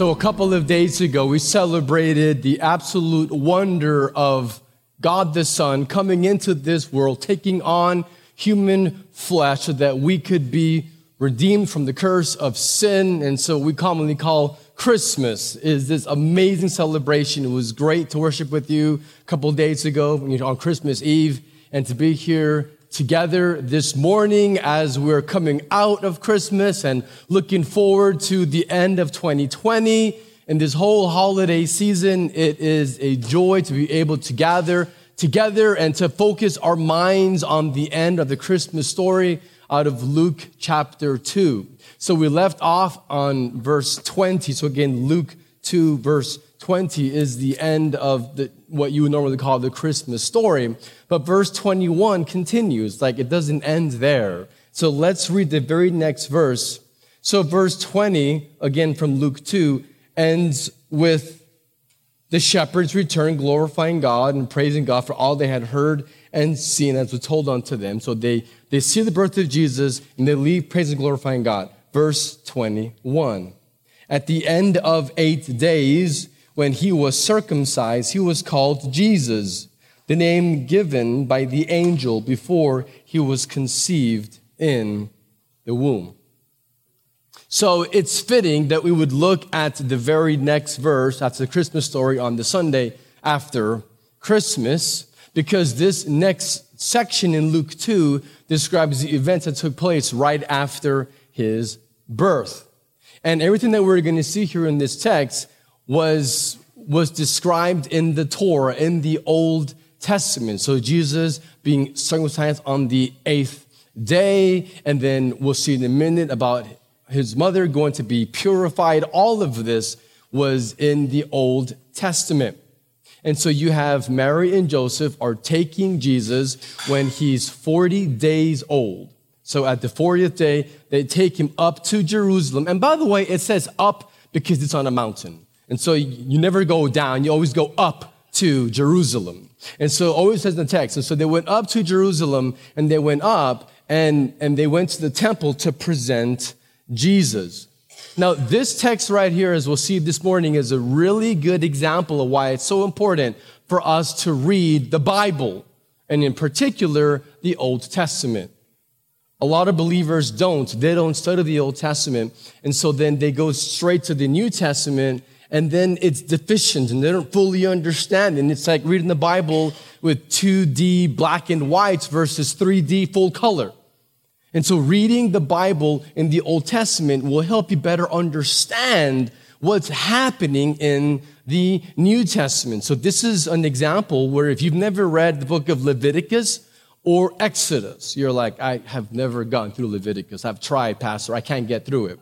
So, a couple of days ago, we celebrated the absolute wonder of God the Son coming into this world, taking on human flesh so that we could be redeemed from the curse of sin. And so we commonly call Christmas is this amazing celebration. It was great to worship with you a couple days ago on Christmas Eve and to be here together this morning as we're coming out of Christmas and looking forward to the end of 2020. And this whole holiday season, it is a joy to be able to gather together and to focus our minds on the end of the Christmas story out of Luke chapter 2. So we left off on verse 20. So again, Luke 2, verse 20 is the end of the, what you would normally call the Christmas story. But verse 21 continues, like it doesn't end there. So let's read the very next verse. So verse 20, again from Luke 2, ends with the shepherds return glorifying God and praising God for all they had heard and seen as was told unto them. So they, they see the birth of Jesus and they leave praising and glorifying God. Verse 21. At the end of eight days, when he was circumcised, he was called Jesus, the name given by the angel before he was conceived in the womb. So it's fitting that we would look at the very next verse, that's the Christmas story on the Sunday after Christmas, because this next section in Luke 2 describes the events that took place right after his birth. And everything that we're going to see here in this text was, was described in the Torah, in the Old Testament. So Jesus being circumcised on the eighth day, and then we'll see in a minute about his mother going to be purified. All of this was in the Old Testament. And so you have Mary and Joseph are taking Jesus when he's 40 days old. So at the 40th day, they take him up to Jerusalem. And by the way, it says up because it's on a mountain. And so you never go down, you always go up to Jerusalem. And so always says in the text. And so they went up to Jerusalem and they went up and, and they went to the temple to present Jesus. Now, this text right here, as we'll see this morning, is a really good example of why it's so important for us to read the Bible, and in particular, the Old Testament. A lot of believers don't. They don't study the Old Testament. And so then they go straight to the New Testament and then it's deficient and they don't fully understand. And it's like reading the Bible with 2D black and whites versus 3D full color. And so reading the Bible in the Old Testament will help you better understand what's happening in the New Testament. So this is an example where if you've never read the book of Leviticus or Exodus, you're like, I have never gone through Leviticus. I've tried, Pastor. I can't get through it.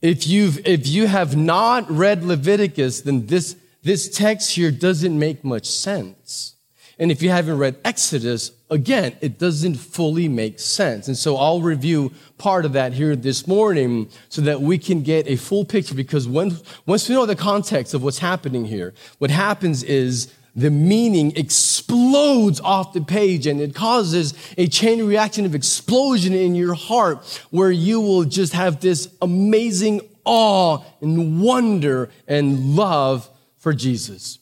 If you've, if you have not read Leviticus, then this, this text here doesn't make much sense. And if you haven't read Exodus, again, it doesn't fully make sense. And so I'll review part of that here this morning so that we can get a full picture because when, once we know the context of what's happening here, what happens is the meaning explodes off the page and it causes a chain reaction of explosion in your heart where you will just have this amazing awe and wonder and love for Jesus.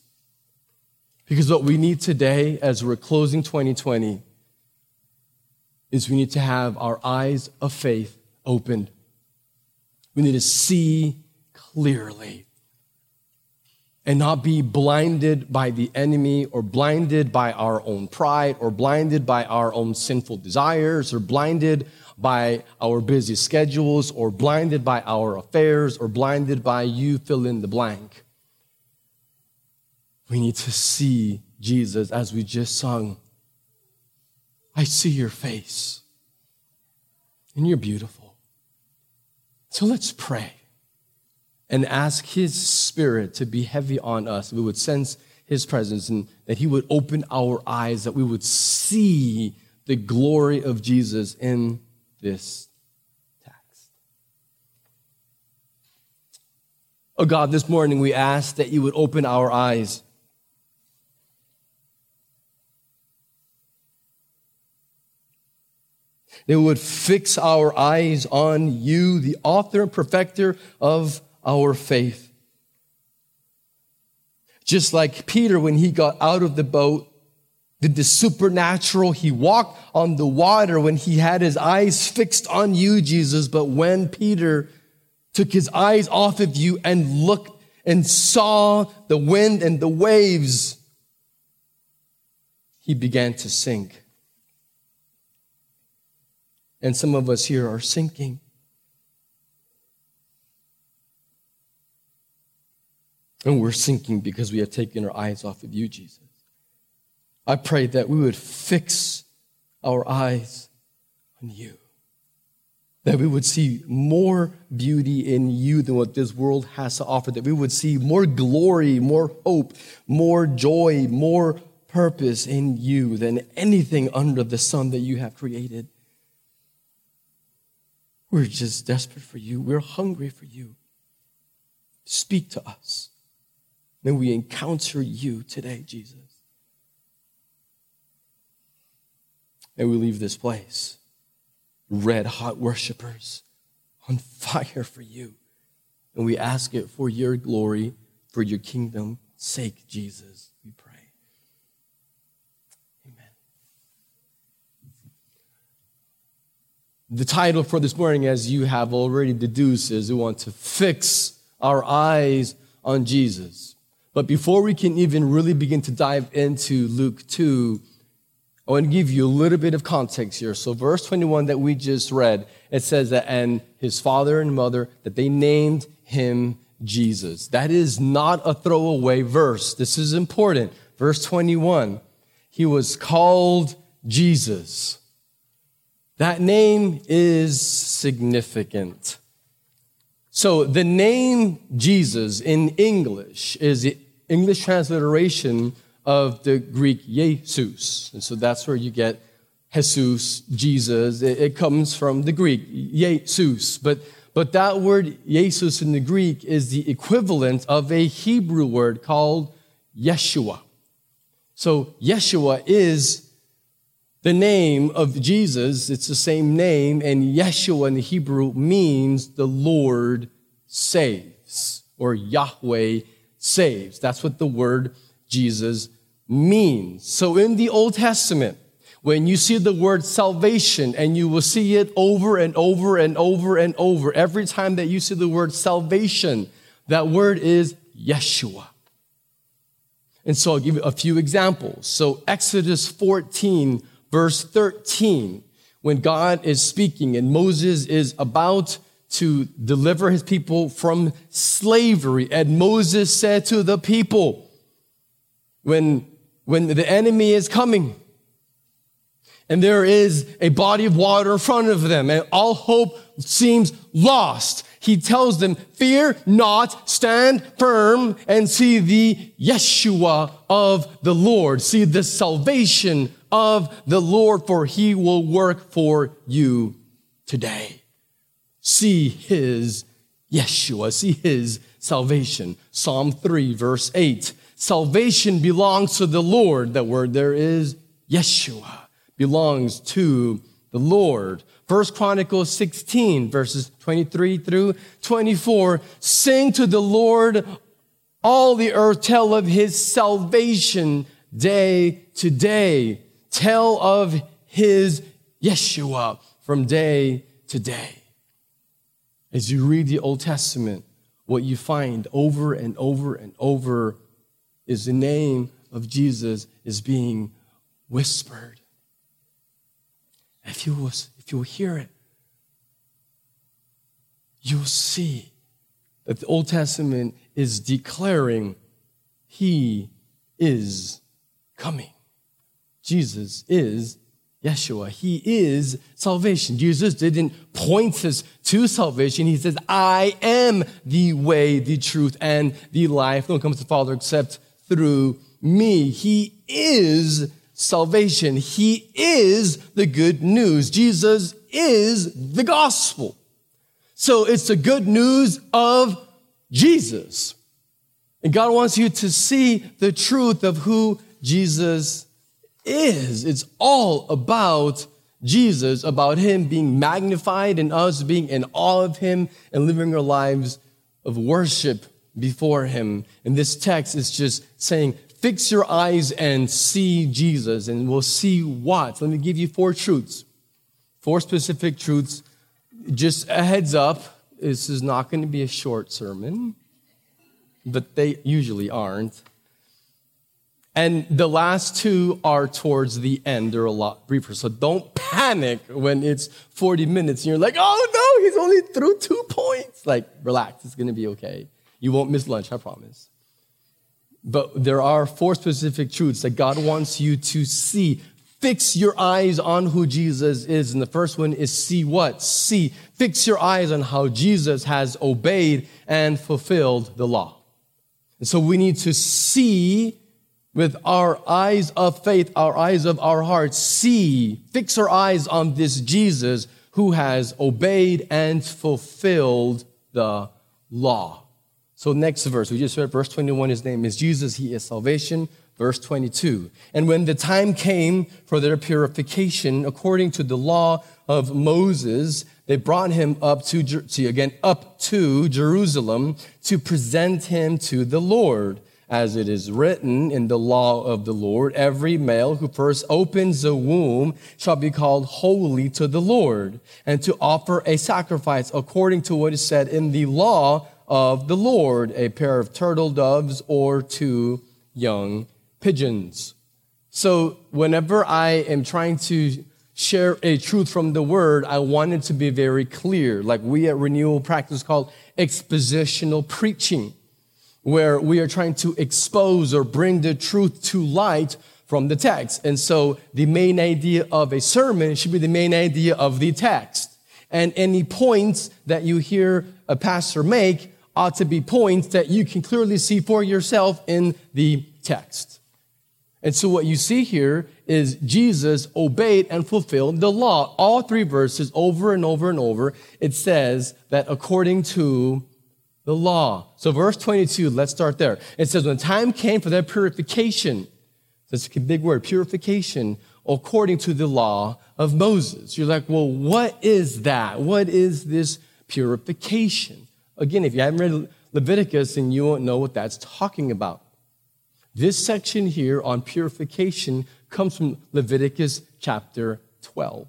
Because what we need today, as we're closing 2020, is we need to have our eyes of faith opened. We need to see clearly and not be blinded by the enemy or blinded by our own pride or blinded by our own sinful desires or blinded by our busy schedules or blinded by our affairs or blinded by you fill in the blank. We need to see Jesus as we just sung. I see your face, and you're beautiful. So let's pray and ask His Spirit to be heavy on us. We would sense His presence and that He would open our eyes, that we would see the glory of Jesus in this text. Oh God, this morning we ask that you would open our eyes They would fix our eyes on you, the author and perfecter of our faith. Just like Peter, when he got out of the boat, did the supernatural. He walked on the water when he had his eyes fixed on you, Jesus. But when Peter took his eyes off of you and looked and saw the wind and the waves, he began to sink. And some of us here are sinking. And we're sinking because we have taken our eyes off of you, Jesus. I pray that we would fix our eyes on you. That we would see more beauty in you than what this world has to offer. That we would see more glory, more hope, more joy, more purpose in you than anything under the sun that you have created. We're just desperate for you. We're hungry for you. Speak to us. May we encounter you today, Jesus. May we leave this place red hot worshipers on fire for you. And we ask it for your glory, for your kingdom's sake, Jesus, we pray. Amen. The title for this morning, as you have already deduced, is we want to fix our eyes on Jesus. But before we can even really begin to dive into Luke 2, I want to give you a little bit of context here. So, verse 21 that we just read, it says that, and his father and mother, that they named him Jesus. That is not a throwaway verse. This is important. Verse 21, he was called Jesus. That name is significant. So, the name Jesus in English is English transliteration of the Greek Jesus. And so that's where you get Jesus, Jesus. It, it comes from the Greek, Jesus. But, but that word Jesus in the Greek is the equivalent of a Hebrew word called Yeshua. So Yeshua is the name of Jesus. It's the same name, and Yeshua in the Hebrew means the Lord saves, or Yahweh saves. That's what the word Jesus means. So in the Old Testament, when you see the word salvation, and you will see it over and over and over and over, every time that you see the word salvation, that word is Yeshua. And so I'll give you a few examples. So Exodus 14, verse 13, when God is speaking and Moses is about to deliver his people from slavery. And Moses said to the people, when, when the enemy is coming, and there is a body of water in front of them, and all hope seems lost. He tells them, Fear not, stand firm, and see the Yeshua of the Lord. See the salvation of the Lord, for he will work for you today see his Yeshua, see his salvation. Psalm 3, verse 8. Salvation belongs to the Lord. That word there is Yeshua, belongs to the Lord. First Chronicles 16, verses 23 through 24. Sing to the Lord, all the earth, tell of his salvation day to day. Tell of his Yeshua from day to day. As you read the Old Testament, what you find over and over and over is the name of Jesus is being whispered. If you will, if you will hear it, you'll see that the Old Testament is declaring He is coming. Jesus is Yeshua. He is salvation. Jesus didn't point us to salvation. He says, I am the way, the truth, and the life. No one comes to the Father except through me. He is salvation. He is the good news. Jesus is the gospel. So it's the good news of Jesus. And God wants you to see the truth of who Jesus is. It's all about Jesus, about Him being magnified and us being in awe of Him and living our lives of worship before him. And this text is just saying, fix your eyes and see Jesus. And we'll see what. Let me give you four truths, four specific truths. Just a heads up, this is not going to be a short sermon, but they usually aren't. And the last two are towards the end. They're a lot briefer. So don't panic when it's 40 minutes and you're like, oh no, he's only through two points. Like, relax, it's going to be okay. You won't miss lunch, I promise. But there are four specific truths that God wants you to see. Fix your eyes on who Jesus is. And the first one is see what? See. Fix your eyes on how Jesus has obeyed and fulfilled the law. And so we need to see with our eyes of faith, our eyes of our hearts, see, fix our eyes on this Jesus who has obeyed and fulfilled the law. So, next verse, we just read verse 21, his name is Jesus, he is salvation. Verse 22. And when the time came for their purification, according to the law of Moses, they brought him up to, see again, up to Jerusalem to present him to the Lord. As it is written in the law of the Lord, every male who first opens a womb shall be called holy to the Lord, and to offer a sacrifice according to what is said in the law of the Lord, a pair of turtle doves or two young pigeons. So whenever I am trying to share a truth from the word, I want it to be very clear. Like we at Renewal practice called expositional preaching where we are trying to expose or bring the truth to light from the text. And so the main idea of a sermon should be the main idea of the text. And any points that you hear a pastor make ought to be points that you can clearly see for yourself in the text. And so what you see here is Jesus obeyed and fulfilled the law. All three verses over and over and over, it says that according to the law. So verse 22, let's start there. It says, when the time came for their purification, that's a big word, purification, according to the law of Moses. You're like, well, what is that? What is this purification? Again, if you haven't read Leviticus, then you won't know what that's talking about. This section here on purification comes from Leviticus chapter 12.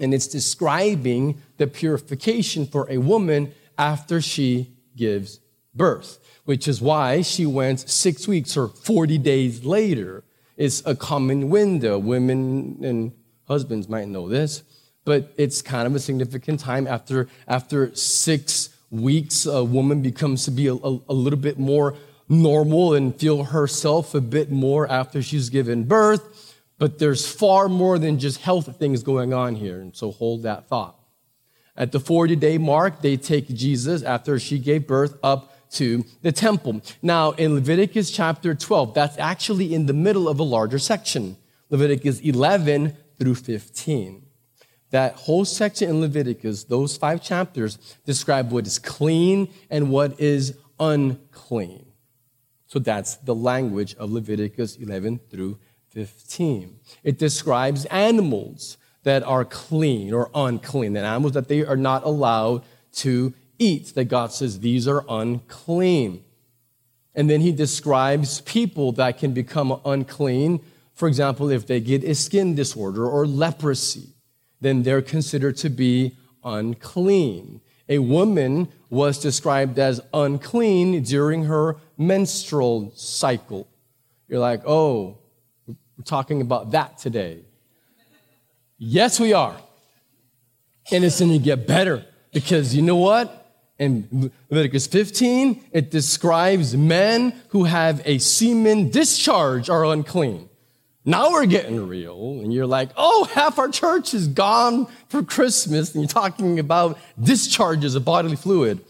And it's describing the purification for a woman after she gives birth, which is why she went six weeks or 40 days later. It's a common window. Women and husbands might know this, but it's kind of a significant time after, after six weeks, a woman becomes to be a, a, a little bit more normal and feel herself a bit more after she's given birth. But there's far more than just health things going on here. And so hold that thought. At the 40 day mark, they take Jesus after she gave birth up to the temple. Now, in Leviticus chapter 12, that's actually in the middle of a larger section, Leviticus 11 through 15. That whole section in Leviticus, those five chapters, describe what is clean and what is unclean. So that's the language of Leviticus 11 through 15. It describes animals that are clean or unclean, that animals that they are not allowed to eat, that God says these are unclean. And then he describes people that can become unclean. For example, if they get a skin disorder or leprosy, then they're considered to be unclean. A woman was described as unclean during her menstrual cycle. You're like, oh, we're talking about that today. Yes, we are. And it's going to get better because you know what? In Leviticus 15, it describes men who have a semen discharge are unclean. Now we're getting real, and you're like, oh, half our church is gone for Christmas, and you're talking about discharges of bodily fluid.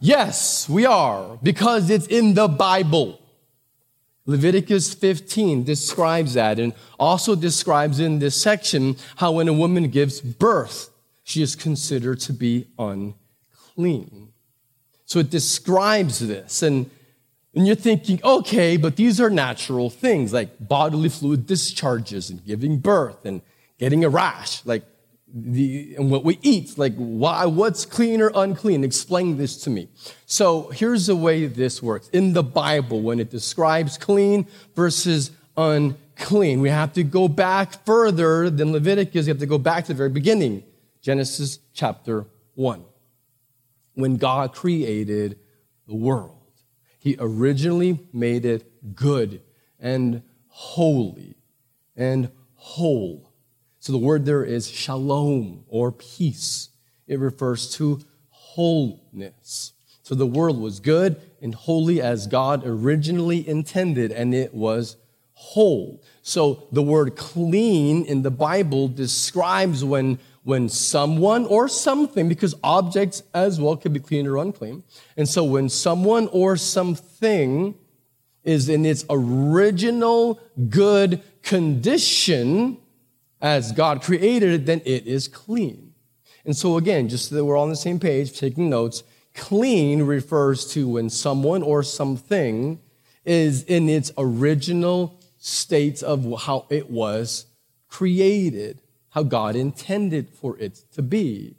Yes, we are, because it's in the Bible. Leviticus 15 describes that and also describes in this section how when a woman gives birth, she is considered to be unclean. So it describes this. And, and you're thinking, okay, but these are natural things like bodily fluid discharges and giving birth and getting a rash. Like the, and what we eat. Like, why, what's clean or unclean? Explain this to me. So here's the way this works. In the Bible, when it describes clean versus unclean, we have to go back further than Leviticus. We have to go back to the very beginning. Genesis chapter 1. When God created the world, He originally made it good and holy and whole. So the word there is shalom or peace. It refers to wholeness. So the world was good and holy as God originally intended, and it was whole. So the word clean in the Bible describes when, when someone or something, because objects as well can be clean or unclean. And so when someone or something is in its original good condition as God created it, then it is clean. And so again, just so that we're all on the same page, taking notes, clean refers to when someone or something is in its original state of how it was created, how God intended for it to be.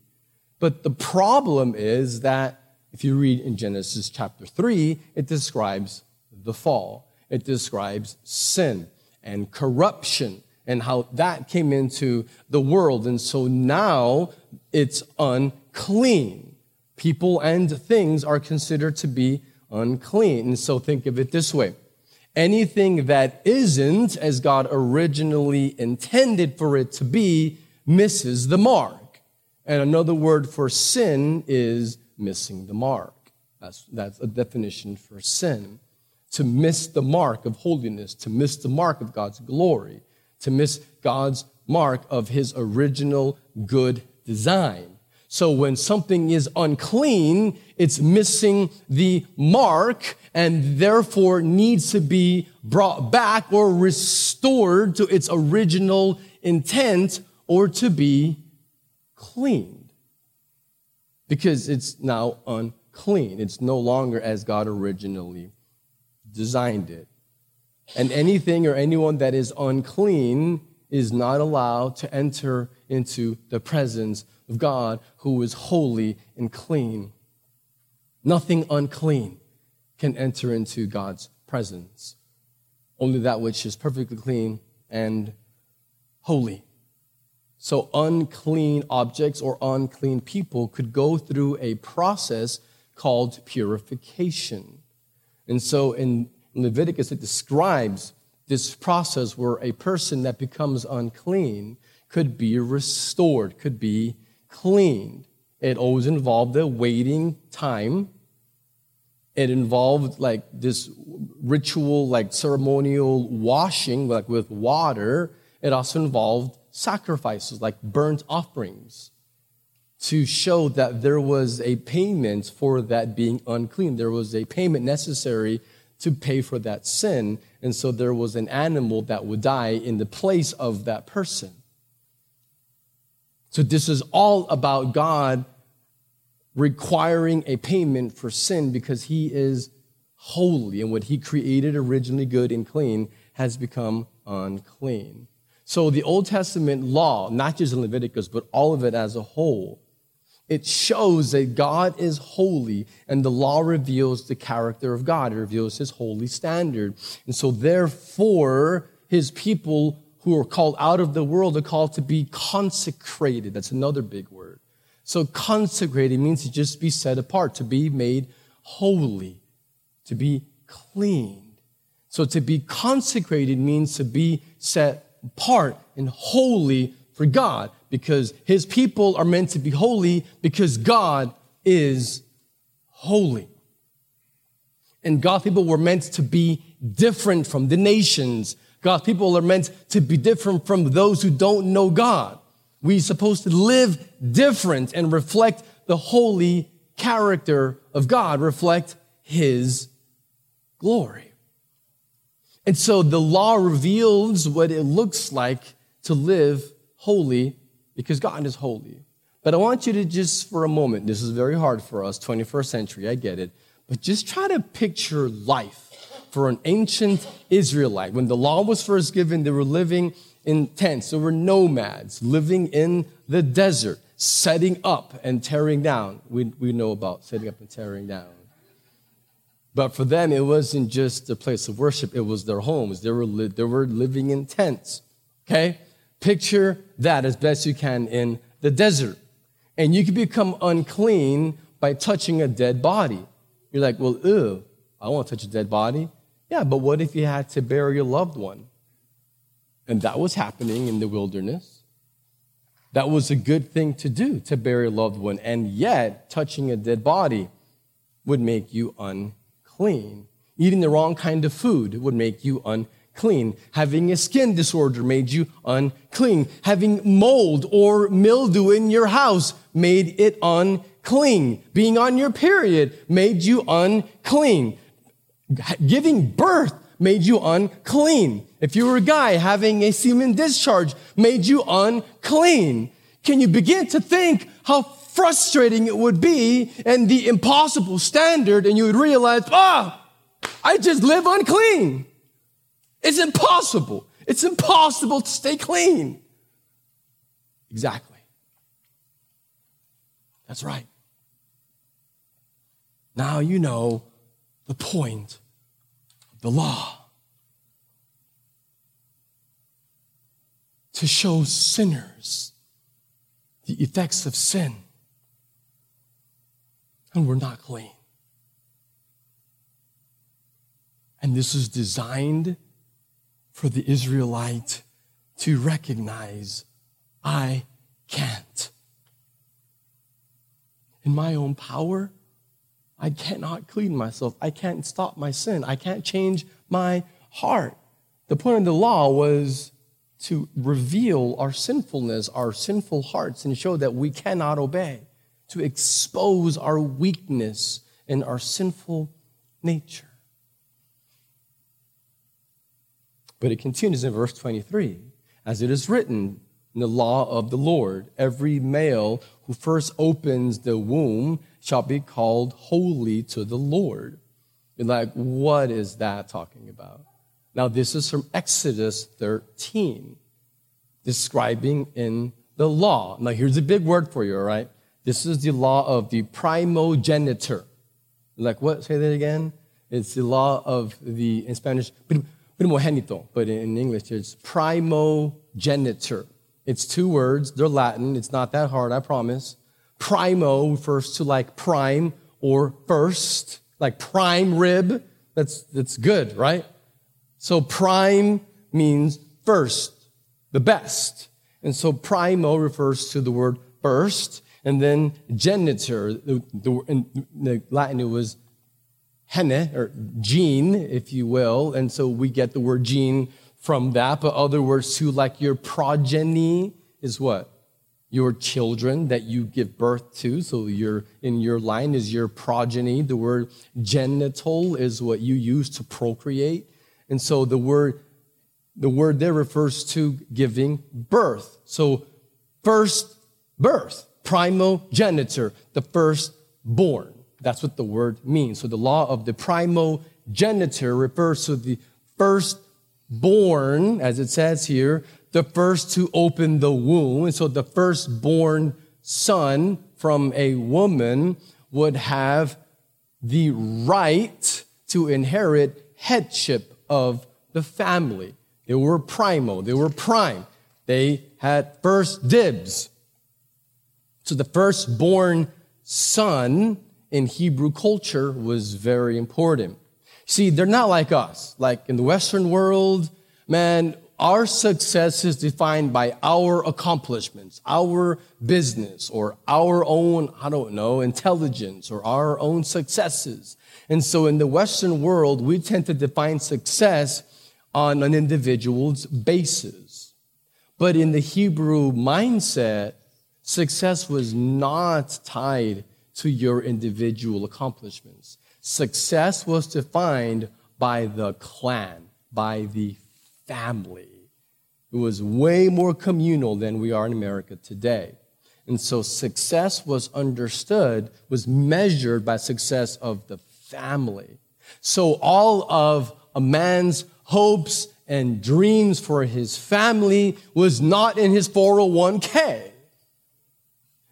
But the problem is that if you read in Genesis chapter 3, it describes the fall. It describes sin and corruption and how that came into the world. And so now it's unclean. People and things are considered to be unclean. And so think of it this way. Anything that isn't as God originally intended for it to be misses the mark. And another word for sin is missing the mark. That's, that's a definition for sin to miss the mark of holiness, to miss the mark of God's glory, to miss God's mark of his original good design. So when something is unclean, it's missing the mark and therefore needs to be brought back or restored to its original intent or to be cleaned. Because it's now unclean. It's no longer as God originally designed it. And anything or anyone that is unclean is not allowed to enter into the presence of God who is holy and clean. Nothing unclean can enter into God's presence. Only that which is perfectly clean and holy. So, unclean objects or unclean people could go through a process called purification. And so in Leviticus, it describes this process where a person that becomes unclean could be restored, could be cleaned. It always involved a waiting time. It involved like this ritual, like ceremonial washing, like with water. It also involved sacrifices, like burnt offerings to show that there was a payment for that being unclean. There was a payment necessary to pay for that sin. And so there was an animal that would die in the place of that person. So this is all about God requiring a payment for sin because he is holy and what he created originally good and clean has become unclean. So the Old Testament law, not just in Leviticus, but all of it as a whole, it shows that God is holy and the law reveals the character of God. It reveals his holy standard. And so therefore, his people who are called out of the world are called to be consecrated. That's another big word. So consecrated means to just be set apart, to be made holy, to be cleaned. So to be consecrated means to be set apart and holy for God because his people are meant to be holy because God is holy. And God's people were meant to be different from the nations. God's people are meant to be different from those who don't know God. We're supposed to live different and reflect the holy character of God, reflect his glory. And so the law reveals what it looks like to live holy because God is holy. But I want you to just for a moment, this is very hard for us, 21st century, I get it, but just try to picture life for an ancient Israelite. When the law was first given, they were living in tents. They were nomads living in the desert, setting up and tearing down. We, we know about setting up and tearing down. But for them, it wasn't just a place of worship, it was their homes. They were, li- they were living in tents. Okay? Picture that as best you can in the desert. And you can become unclean by touching a dead body. You're like, well, ew, I want to touch a dead body. Yeah, but what if you had to bury your loved one? And that was happening in the wilderness. That was a good thing to do, to bury a loved one. And yet, touching a dead body would make you unclean. Eating the wrong kind of food would make you unclean. Having a skin disorder made you unclean. Having mold or mildew in your house made it unclean. Being on your period made you unclean. Giving birth made you unclean. If you were a guy, having a semen discharge made you unclean. Can you begin to think how frustrating it would be and the impossible standard and you would realize, ah, I just live unclean. It's impossible. It's impossible to stay clean. Exactly. That's right. Now you know the point of the law. To show sinners the effects of sin. And we're not clean. And this is designed for the Israelite to recognize I can't. In my own power, I cannot clean myself. I can't stop my sin. I can't change my heart. The point of the law was to reveal our sinfulness, our sinful hearts, and show that we cannot obey, to expose our weakness and our sinful nature. But it continues in verse 23 as it is written in the law of the Lord, every male who first opens the womb shall be called holy to the Lord. You're like, what is that talking about? Now, this is from Exodus 13, describing in the law. Now, here's a big word for you, all right? This is the law of the primogenitor. Like what? Say that again. It's the law of the, in Spanish, primogénito, but in English, it's primogenitor. It's two words. They're Latin. It's not that hard, I promise. Primo refers to like prime or first, like prime rib. That's, that's good, right? So prime means first, the best. And so primo refers to the word first. And then genitor, the, the, in the Latin, it was hene, or gene, if you will. And so we get the word gene from that. But other words too, like your progeny is what? your children that you give birth to. So your in your line is your progeny. The word genital is what you use to procreate. And so the word the word there refers to giving birth. So first birth, primogenitor, the firstborn. That's what the word means. So the law of the primogenitor refers to the firstborn, as it says here, the first to open the womb. And so the firstborn son from a woman would have the right to inherit headship of the family. They were primo, they were prime. They had first dibs. So the firstborn son in Hebrew culture was very important. See, they're not like us. Like in the Western world, man, our success is defined by our accomplishments, our business, or our own, I don't know, intelligence, or our own successes. And so in the Western world, we tend to define success on an individual's basis. But in the Hebrew mindset, success was not tied to your individual accomplishments. Success was defined by the clan, by the family. It was way more communal than we are in America today. And so success was understood, was measured by success of the family. So all of a man's hopes and dreams for his family was not in his 401k.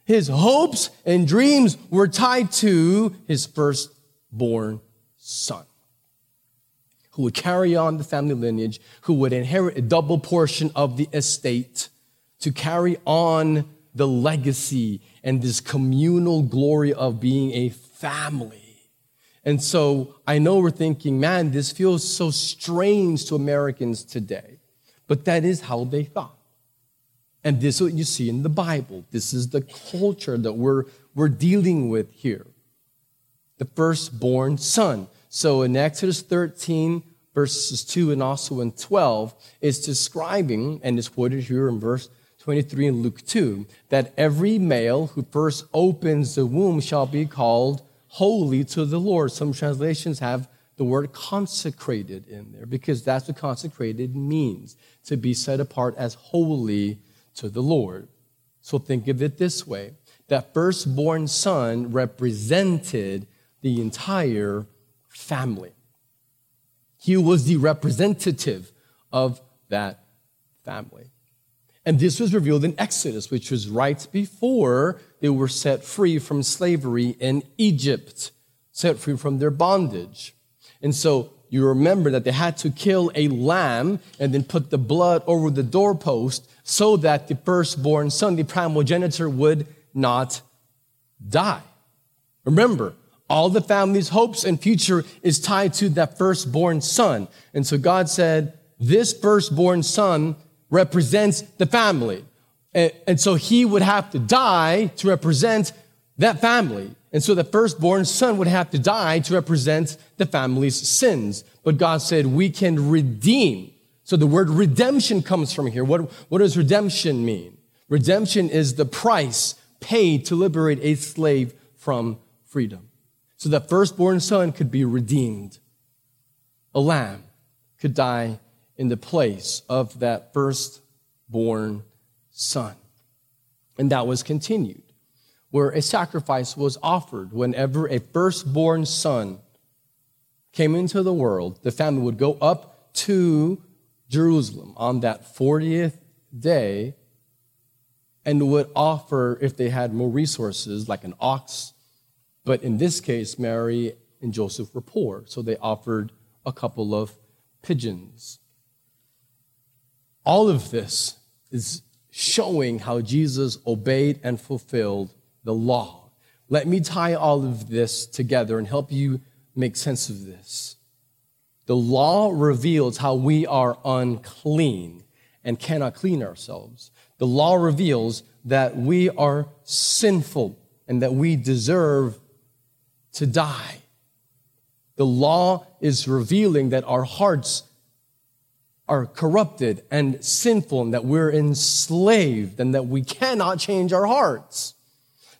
His hopes and dreams were tied to his firstborn son, who would carry on the family lineage, who would inherit a double portion of the estate to carry on the legacy and this communal glory of being a family. And so I know we're thinking, man, this feels so strange to Americans today. But that is how they thought. And this is what you see in the Bible. This is the culture that we're, we're dealing with here. The firstborn son. So in Exodus 13, verses 2 and also in 12, it's describing, and it's quoted here in verse 23 in Luke 2, that every male who first opens the womb shall be called holy to the Lord. Some translations have the word consecrated in there because that's what consecrated means to be set apart as holy to the Lord. So think of it this way that firstborn son represented the entire family. He was the representative of that family. And this was revealed in Exodus, which was right before they were set free from slavery in Egypt, set free from their bondage. And so you remember that they had to kill a lamb and then put the blood over the doorpost so that the firstborn son, the primogenitor, would not die. Remember, all the family's hopes and future is tied to that firstborn son. And so God said, this firstborn son represents the family. And, and, so he would have to die to represent that family. And so the firstborn son would have to die to represent the family's sins. But God said, we can redeem. So the word redemption comes from here. What, what does redemption mean? Redemption is the price paid to liberate a slave from freedom. So the firstborn son could be redeemed. A lamb could die in the place of that firstborn son. And that was continued, where a sacrifice was offered whenever a firstborn son came into the world. The family would go up to Jerusalem on that 40th day and would offer, if they had more resources, like an ox. But in this case, Mary and Joseph were poor, so they offered a couple of pigeons. All of this is showing how Jesus obeyed and fulfilled the law. Let me tie all of this together and help you make sense of this. The law reveals how we are unclean and cannot clean ourselves. The law reveals that we are sinful and that we deserve to die. The law is revealing that our hearts are corrupted and sinful and that we're enslaved and that we cannot change our hearts.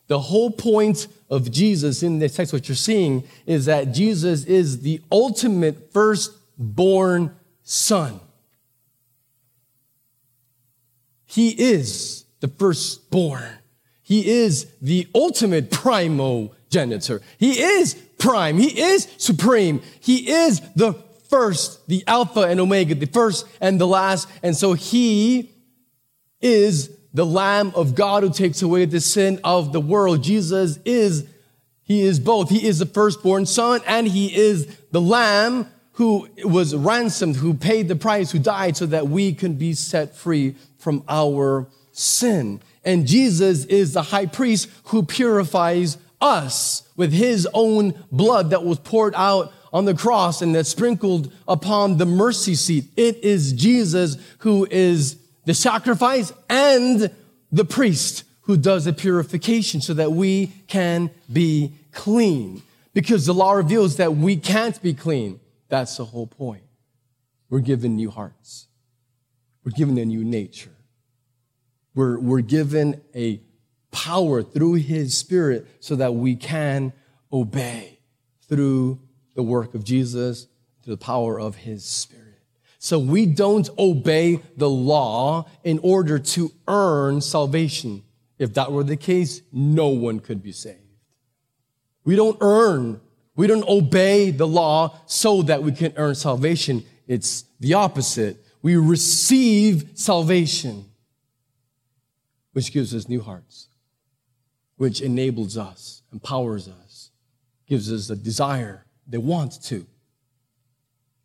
The whole point of Jesus in this text, what you're seeing is that Jesus is the ultimate firstborn son. He is the firstborn. He is the ultimate primogenitor. He is prime. He is supreme. He is the first, the Alpha and Omega, the first and the last. And so he is the Lamb of God who takes away the sin of the world. Jesus is, he is both. He is the firstborn son and he is the Lamb who was ransomed, who paid the price, who died so that we can be set free from our sin. And Jesus is the high priest who purifies us with his own blood that was poured out on the cross and that sprinkled upon the mercy seat. It is Jesus who is the sacrifice and the priest who does the purification so that we can be clean. Because the law reveals that we can't be clean. That's the whole point. We're given new hearts. We're given a new nature. We're, we're given a power through his spirit so that we can obey through the work of Jesus, through the power of his spirit. So we don't obey the law in order to earn salvation. If that were the case, no one could be saved. We don't earn, we don't obey the law so that we can earn salvation. It's the opposite. we receive salvation, which gives us new hearts, which enables us, empowers us, gives us a desire, they want to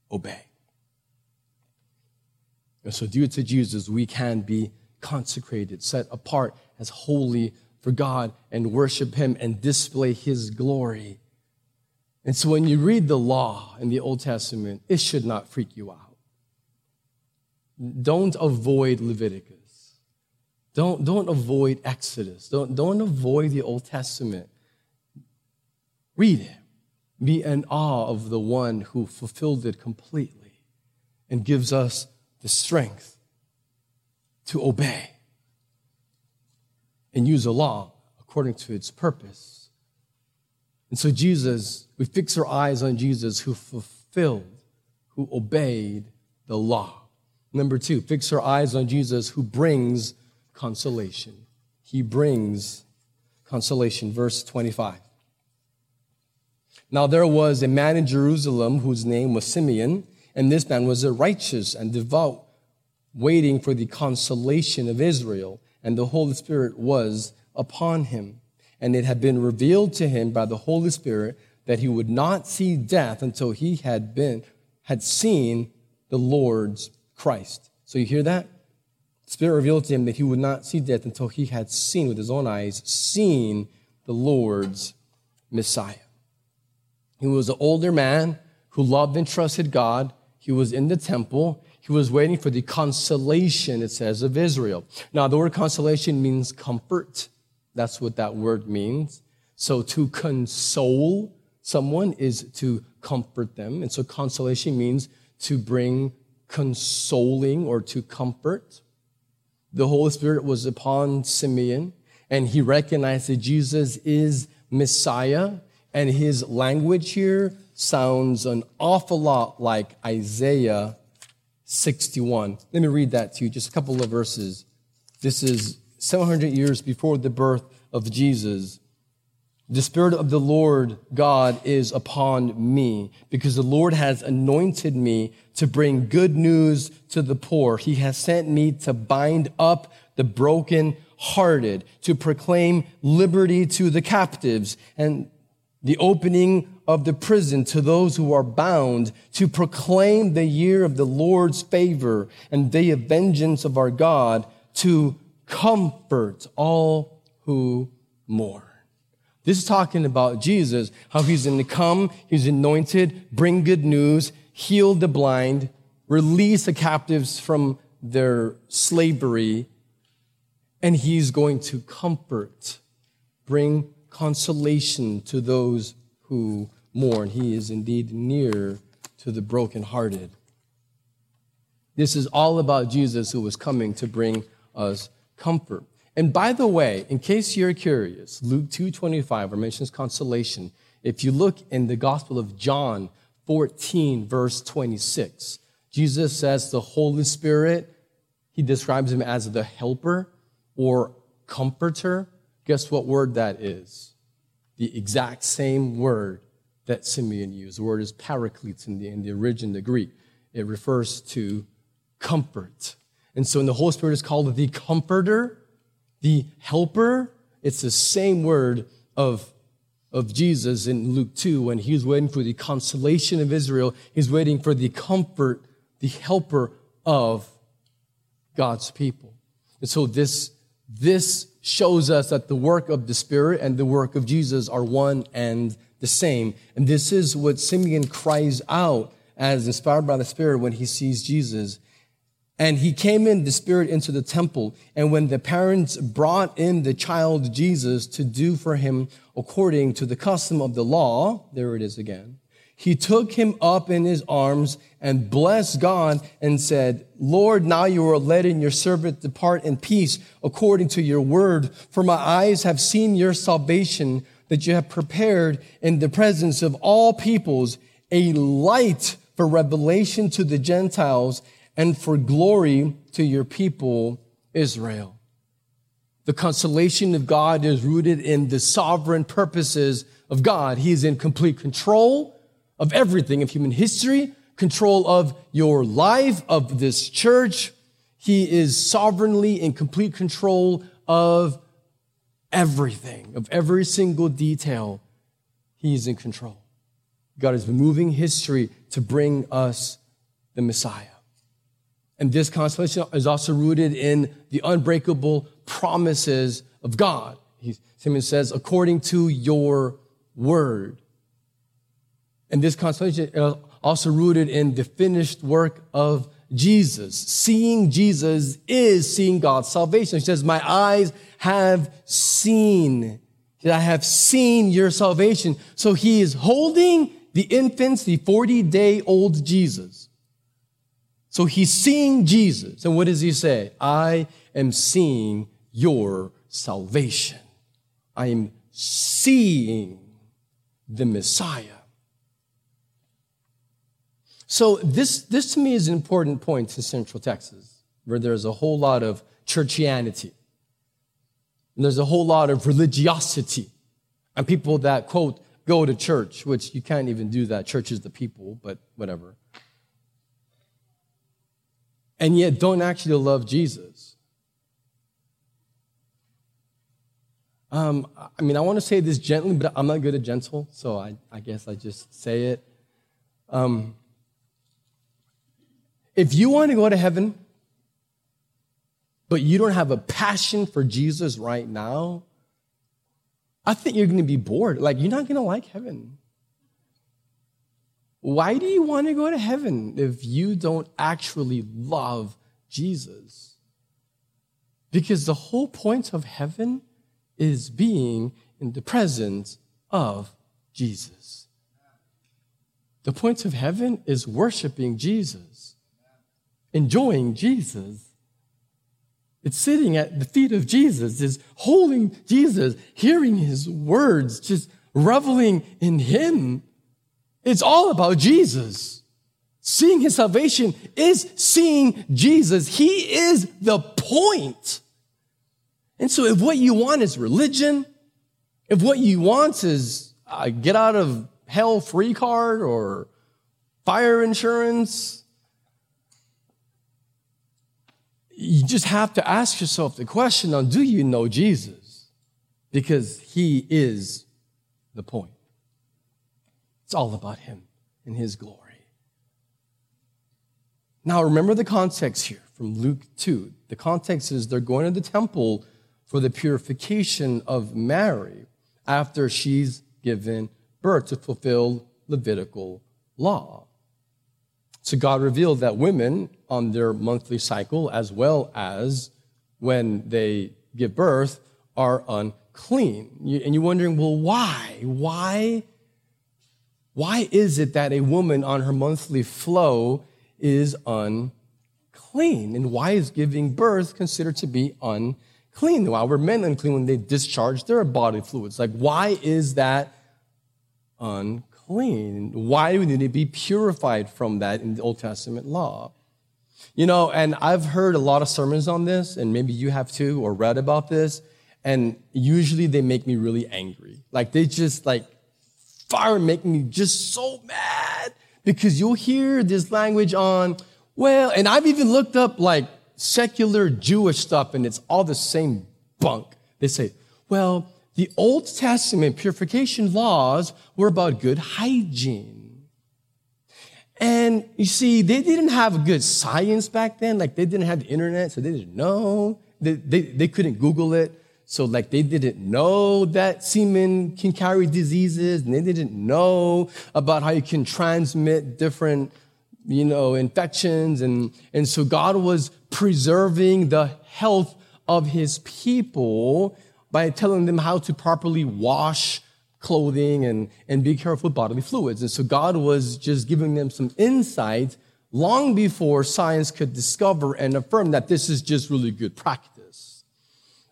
obey. And so, due to Jesus, we can be consecrated, set apart as holy for God, and worship Him and display His glory. And so, when you read the law in the Old Testament, it should not freak you out. Don't avoid Leviticus. Don't, don't avoid Exodus. Don't, don't avoid the Old Testament. Read it. Be in awe of the one who fulfilled it completely and gives us the strength to obey and use the law according to its purpose. And so, Jesus, we fix our eyes on Jesus who fulfilled, who obeyed the law. Number two, fix our eyes on Jesus who brings consolation. He brings consolation. Verse 25. Now there was a man in Jerusalem whose name was Simeon, and this man was a righteous and devout, waiting for the consolation of Israel, and the Holy Spirit was upon him. And it had been revealed to him by the Holy Spirit that he would not see death until he had been had seen the Lord's Christ. So you hear that? The Spirit revealed to him that he would not see death until he had seen with his own eyes, seen the Lord's Messiah. He was an older man who loved and trusted God. He was in the temple. He was waiting for the consolation, it says, of Israel. Now, the word consolation means comfort. That's what that word means. So to console someone is to comfort them. And so consolation means to bring consoling or to comfort. The Holy Spirit was upon Simeon, and he recognized that Jesus is Messiah. And his language here sounds an awful lot like Isaiah 61. Let me read that to you, just a couple of verses. This is 700 years before the birth of Jesus. The Spirit of the Lord God is upon me because the Lord has anointed me to bring good news to the poor. He has sent me to bind up the broken hearted, to proclaim liberty to the captives and the opening of the prison to those who are bound, to proclaim the year of the Lord's favor and day of vengeance of our God, to comfort all who mourn. This is talking about Jesus, how he's going to come, he's anointed, bring good news, heal the blind, release the captives from their slavery, and he's going to comfort, bring consolation to those who mourn. He is indeed near to the brokenhearted. This is all about Jesus who was coming to bring us comfort. And by the way, in case you're curious, Luke 2:25 mentions consolation. If you look in the Gospel of John 14 verse 26, Jesus says the Holy Spirit, he describes him as the helper or comforter. Guess what word that is? The exact same word that Simeon used. The word is parakletos in the, in the original, the Greek. It refers to comfort. And so when the Holy Spirit is called the comforter, the helper, it's the same word of, of Jesus in Luke 2 when he's waiting for the consolation of Israel. He's waiting for the comfort, the helper of God's people. And so this, this shows us that the work of the Spirit and the work of Jesus are one and the same. And this is what Simeon cries out as inspired by the Spirit when he sees Jesus. And he came in the Spirit into the temple. And when the parents brought in the child Jesus to do for him according to the custom of the law, there it is again, he took him up in his arms and blessed God and said, Lord, now you are letting your servant depart in peace according to your word. For my eyes have seen your salvation that you have prepared in the presence of all peoples, a light for revelation to the Gentiles and for glory to your people, Israel. The consolation of God is rooted in the sovereign purposes of God. He is in complete control of everything of human history, control of your life, of this church. He is sovereignly in complete control of everything, of every single detail. He's in control. God is moving history to bring us the Messiah. And this consolation is also rooted in the unbreakable promises of God. He Simeon says, according to your word. And this consolation is uh, also rooted in the finished work of Jesus. Seeing Jesus is seeing God's salvation. He says, my eyes have seen. I have seen your salvation. So he is holding the infants, the 40 day old Jesus. So he's seeing Jesus. And what does he say? I am seeing your salvation. I am seeing the Messiah. So this, this to me is an important point in Central Texas, where there's a whole lot of churchianity. And there's a whole lot of religiosity. And people that, quote, go to church, which you can't even do that. Church is the people, but whatever. And yet don't actually love Jesus. Um, I mean, I want to say this gently, but I'm not good at gentle, so I, I guess I just say it. Um, if you want to go to heaven, but you don't have a passion for Jesus right now, I think you're going to be bored. Like, you're not going to like heaven. Why do you want to go to heaven if you don't actually love Jesus? Because the whole point of heaven is being in the presence of Jesus. The point of heaven is worshiping Jesus, enjoying Jesus. It's sitting at the feet of Jesus, is holding Jesus, hearing his words, just reveling in him. It's all about Jesus. Seeing his salvation is seeing Jesus. He is the point. And so if what you want is religion, if what you want is a get out of hell free card or fire insurance, you just have to ask yourself the question on do you know Jesus? Because he is the point. It's all about him and his glory. Now, remember the context here from Luke 2. The context is they're going to the temple for the purification of Mary after she's given birth to fulfill Levitical law. So God revealed that women on their monthly cycle, as well as when they give birth, are unclean. And you're wondering, well, why? Why? Why is it that a woman on her monthly flow is unclean? And why is giving birth considered to be unclean? Why were men unclean when they discharge their body fluids? Like, why is that unclean? Clean. Why need to be purified from that in the Old Testament law? You know, and I've heard a lot of sermons on this, and maybe you have too, or read about this, and usually they make me really angry. Like they just like fire make me just so mad because you'll hear this language on, well, and I've even looked up like secular Jewish stuff, and it's all the same bunk. They say, well, the Old Testament purification laws were about good hygiene. And you see, they didn't have good science back then. Like they didn't have the internet, so they didn't know. They, they, they couldn't Google it. So like they didn't know that semen can carry diseases and they didn't know about how you can transmit different, you know, infections. And, and so God was preserving the health of his people by telling them how to properly wash clothing and, and be careful with bodily fluids. And so God was just giving them some insight long before science could discover and affirm that this is just really good practice.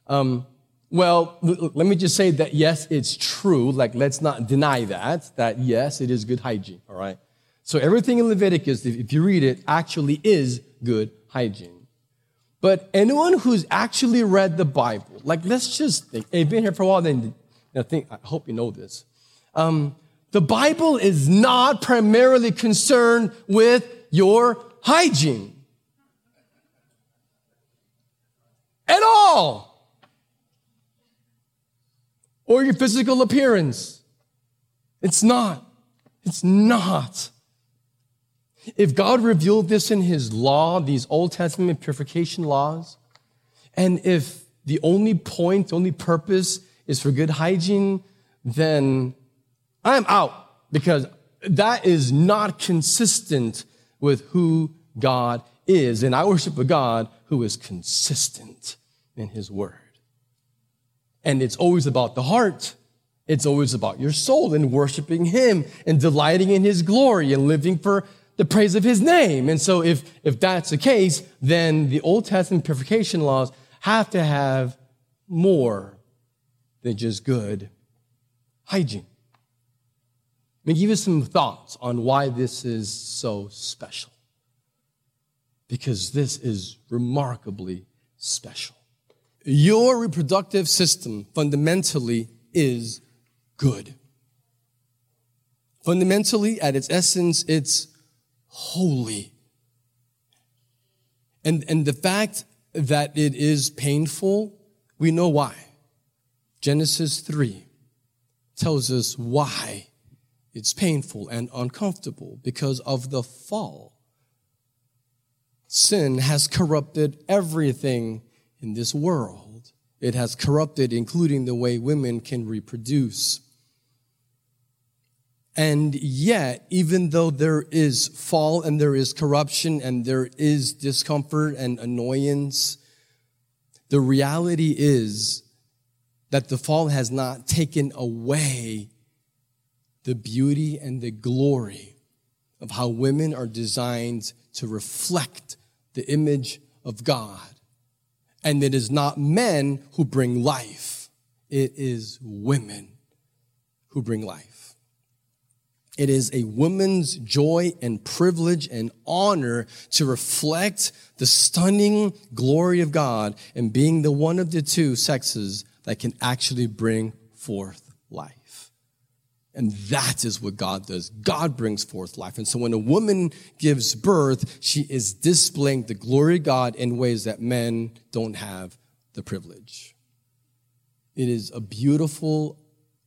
Um, well, let me just say that yes, it's true. Like, let's not deny that, that yes, it is good hygiene, all right? So everything in Leviticus, if you read it, actually is good hygiene. But anyone who's actually read the Bible, like let's just think, hey, been here for a while, then I think, I hope you know this. Um, the Bible is not primarily concerned with your hygiene. At all. Or your physical appearance. It's not. It's not. If God revealed this in His law, these Old Testament purification laws, and if the only point, the only purpose is for good hygiene, then I'm out because that is not consistent with who God is. And I worship a God who is consistent in His Word. And it's always about the heart. It's always about your soul and worshiping Him and delighting in His glory and living for the praise of His name. And so if, if that's the case, then the Old Testament purification laws have to have more than just good hygiene. Let me give you some thoughts on why this is so special. Because this is remarkably special. Your reproductive system fundamentally is good. Fundamentally, at its essence, it's holy. And, and the fact that it is painful, we know why. Genesis 3 tells us why it's painful and uncomfortable because of the fall. Sin has corrupted everything in this world. It has corrupted, including the way women can reproduce. And yet, even though there is fall and there is corruption and there is discomfort and annoyance, the reality is that the fall has not taken away the beauty and the glory of how women are designed to reflect the image of God. And it is not men who bring life, it is women who bring life. It is a woman's joy and privilege and honor to reflect the stunning glory of God and being the one of the two sexes that can actually bring forth life. And that is what God does. God brings forth life. And so when a woman gives birth, she is displaying the glory of God in ways that men don't have the privilege. It is a beautiful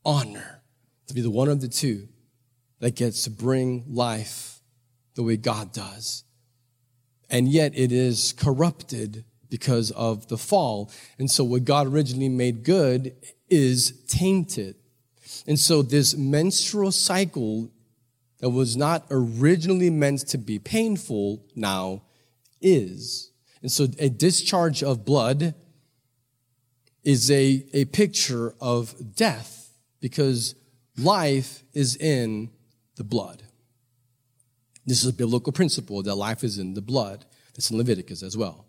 honor to be the one of the two that gets to bring life the way God does. And yet it is corrupted because of the fall. And so what God originally made good is tainted. And so this menstrual cycle that was not originally meant to be painful now is. And so a discharge of blood is a, a picture of death because life is in the blood. This is a biblical principle that life is in the blood. That's in Leviticus as well.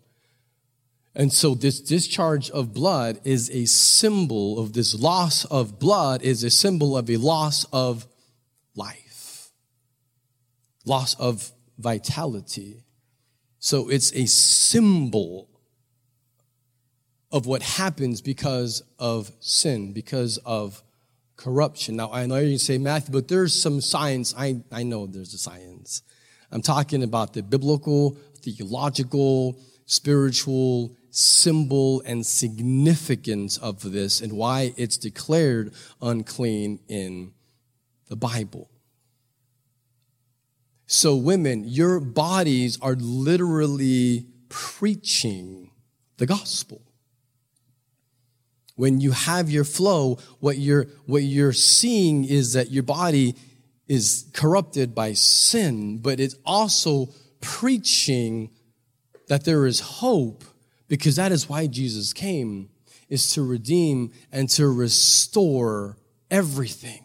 And so this discharge of blood is a symbol of this loss of blood is a symbol of a loss of life, loss of vitality. So it's a symbol of what happens because of sin, because of corruption. Now, I know you say, Matthew, but there's some science. I, I know there's a science. I'm talking about the biblical, theological, spiritual, symbol and significance of this and why it's declared unclean in the Bible. So, women, your bodies are literally preaching the gospel. When you have your flow, what you're, what you're seeing is that your body is corrupted by sin, but it's also preaching that there is hope because that is why Jesus came, is to redeem and to restore everything,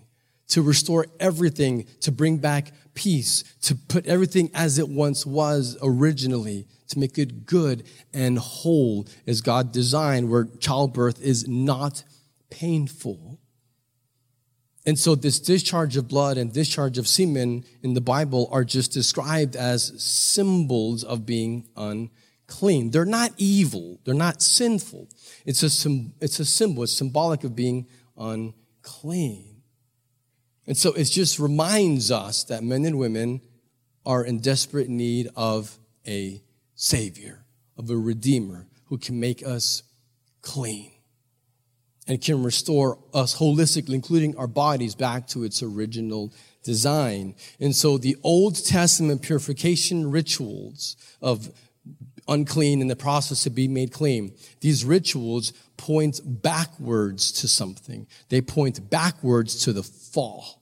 to restore everything, to bring back peace, to put everything as it once was originally, to make it good and whole as God designed, where childbirth is not painful. And so, this discharge of blood and discharge of semen in the Bible are just described as symbols of being unclean. They're not evil. They're not sinful. It's a, it's a symbol. It's symbolic of being unclean. And so it just reminds us that men and women are in desperate need of a savior, of a redeemer who can make us clean and can restore us holistically, including our bodies, back to its original design. And so the Old Testament purification rituals of unclean in the process to be made clean, these rituals point backwards to something. They point backwards to the fall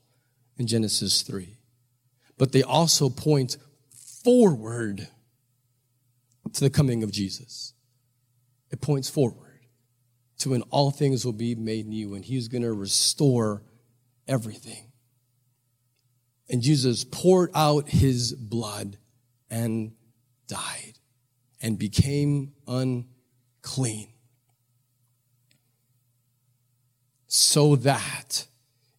in Genesis 3. But they also point forward to the coming of Jesus. It points forward to when all things will be made new and he's going to restore everything. And Jesus poured out his blood and died and became unclean. So that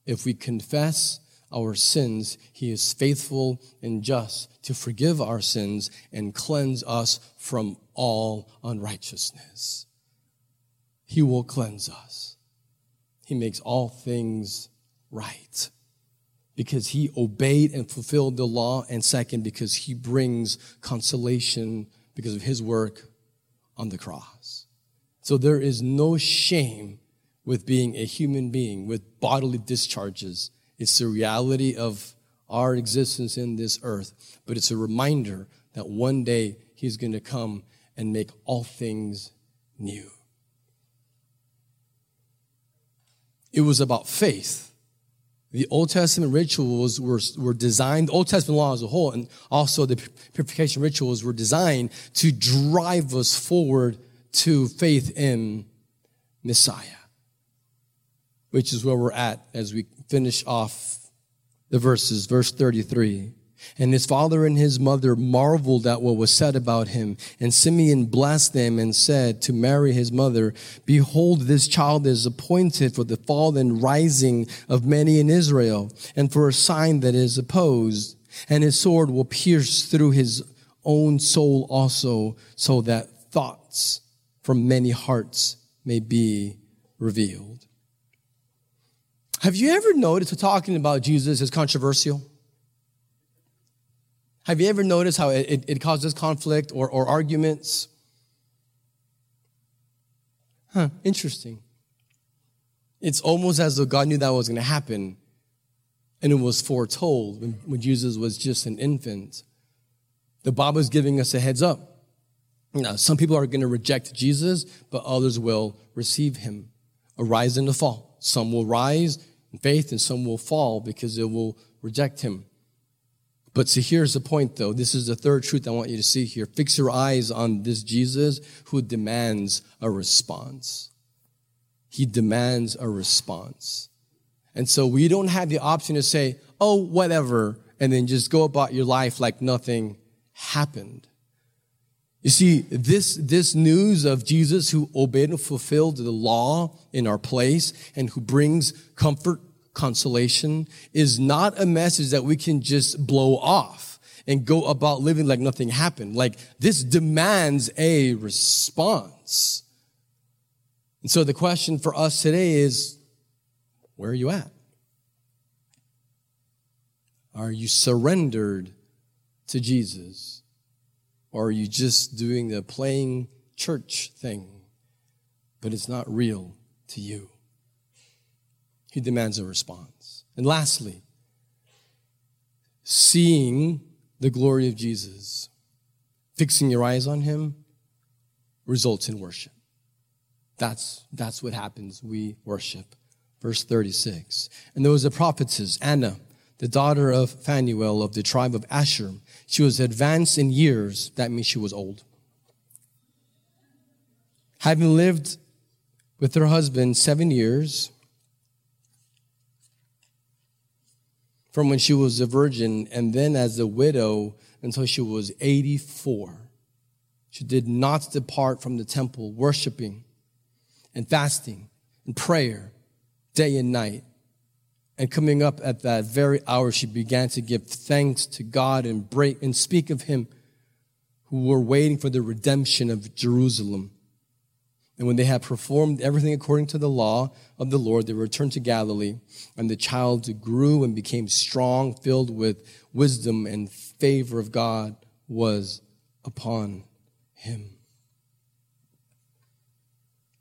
if we confess our sins, he is faithful and just to forgive our sins and cleanse us from all unrighteousness. He will cleanse us. He makes all things right because he obeyed and fulfilled the law, and second, because he brings consolation because of his work on the cross. So there is no shame with being a human being with bodily discharges. It's the reality of our existence in this earth, but it's a reminder that one day he's going to come and make all things new. It was about faith. The Old Testament rituals were, were designed, the Old Testament law as a whole, and also the purification rituals were designed to drive us forward to faith in Messiah, which is where we're at as we finish off the verses. Verse 33. And his father and his mother marveled at what was said about him. And Simeon blessed them and said to Mary, his mother, Behold, this child is appointed for the fall and rising of many in Israel, and for a sign that is opposed. And his sword will pierce through his own soul also, so that thoughts from many hearts may be revealed. Have you ever noticed that talking about Jesus is controversial? Have you ever noticed how it, it, it causes conflict or, or arguments? Huh, interesting. It's almost as though God knew that was going to happen and it was foretold when, when Jesus was just an infant. The Bible is giving us a heads up. Now, some people are going to reject Jesus, but others will receive him. A rise and fall. Some will rise in faith and some will fall because they will reject him. But see, here's the point though. This is the third truth I want you to see here. Fix your eyes on this Jesus who demands a response. He demands a response. And so we don't have the option to say, oh, whatever, and then just go about your life like nothing happened. You see, this, this news of Jesus who obeyed and fulfilled the law in our place and who brings comfort consolation is not a message that we can just blow off and go about living like nothing happened. Like this demands a response. And so the question for us today is, where are you at? Are you surrendered to Jesus? Or are you just doing the playing church thing, but it's not real to you? He demands a response. And lastly, seeing the glory of Jesus, fixing your eyes on him, results in worship. That's, that's what happens. We worship. Verse 36. And there was a prophetess, Anna, the daughter of Phanuel of the tribe of Asher. She was advanced in years. That means she was old. Having lived with her husband seven years, from when she was a virgin and then as a widow until she was 84. She did not depart from the temple, worshiping and fasting and prayer day and night. And coming up at that very hour, she began to give thanks to God and break and speak of Him who were waiting for the redemption of Jerusalem. And when they had performed everything according to the law of the Lord, they returned to Galilee. And the child grew and became strong, filled with wisdom, and favor of God was upon him.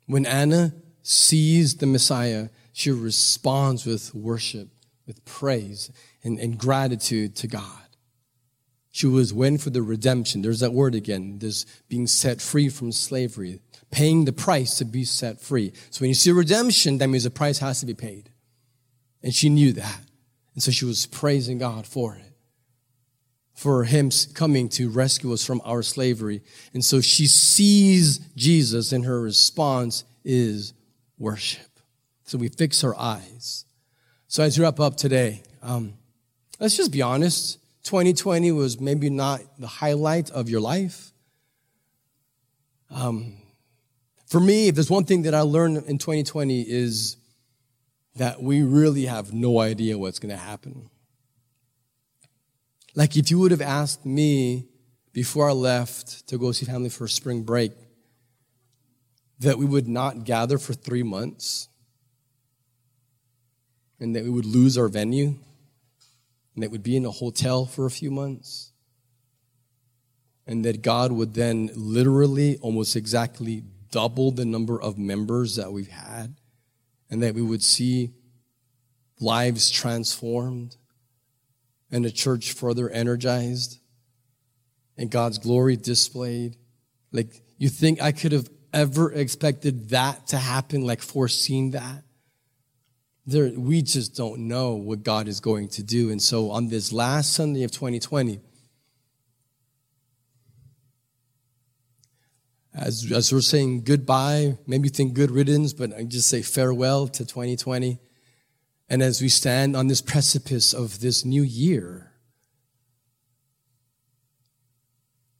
When Anna sees the Messiah, she responds with worship, with praise, and, and gratitude to God. She was waiting for the redemption. There's that word again. There's being set free from slavery, paying the price to be set free. So when you see redemption, that means a price has to be paid. And she knew that. And so she was praising God for it. For him coming to rescue us from our slavery. And so she sees Jesus and her response is worship. So we fix our eyes. So as we wrap up today, um, let's just be honest. 2020 was maybe not the highlight of your life. Um, for me, if there's one thing that I learned in 2020 is that we really have no idea what's going to happen. Like if you would have asked me before I left to go see family for spring break that we would not gather for three months and that we would lose our venue and that we'd be in a hotel for a few months and that God would then literally almost exactly double the number of members that we've had, and that we would see lives transformed and the church further energized and God's glory displayed. Like, you think I could have ever expected that to happen, like foreseen that? There, we just don't know what God is going to do. And so on this last Sunday of 2020, as, as we're saying goodbye, maybe think good riddance, but I just say farewell to 2020. And as we stand on this precipice of this new year,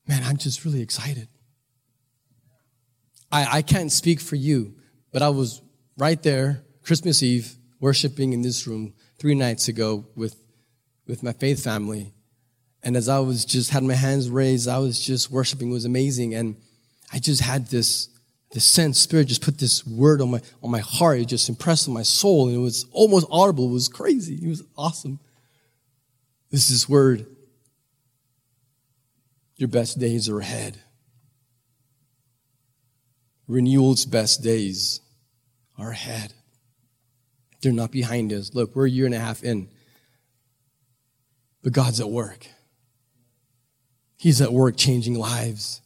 man, I'm just really excited. I, I can't speak for you, but I was right there, Christmas Eve, worshiping in this room three nights ago with, with my faith family. And as I was just had my hands raised, I was just worshiping. It was amazing. And I just had this, this sense, Spirit just put this word on my, on my heart. It just impressed on my soul. And it was almost audible. It was crazy. It was awesome. This is word. Your best days are ahead. Renewal's best days are ahead. They're not behind us. Look, we're a year and a half in. But God's at work. He's at work changing lives.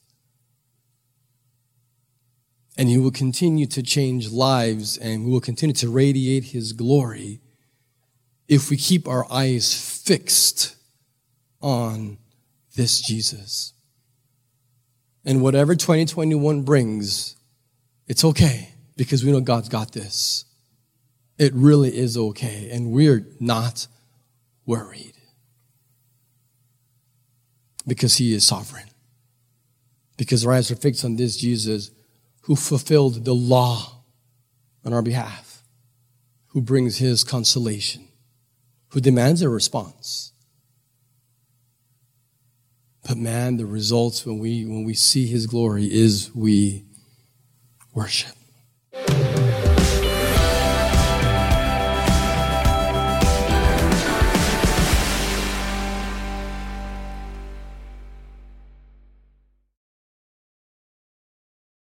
And He will continue to change lives and we will continue to radiate His glory if we keep our eyes fixed on this Jesus. And whatever 2021 brings, it's okay because we know God's got this. It really is okay, and we're not worried because He is sovereign. Because our eyes are fixed on this Jesus who fulfilled the law on our behalf, who brings his consolation, who demands a response. But man, the results when we when we see his glory is we worship.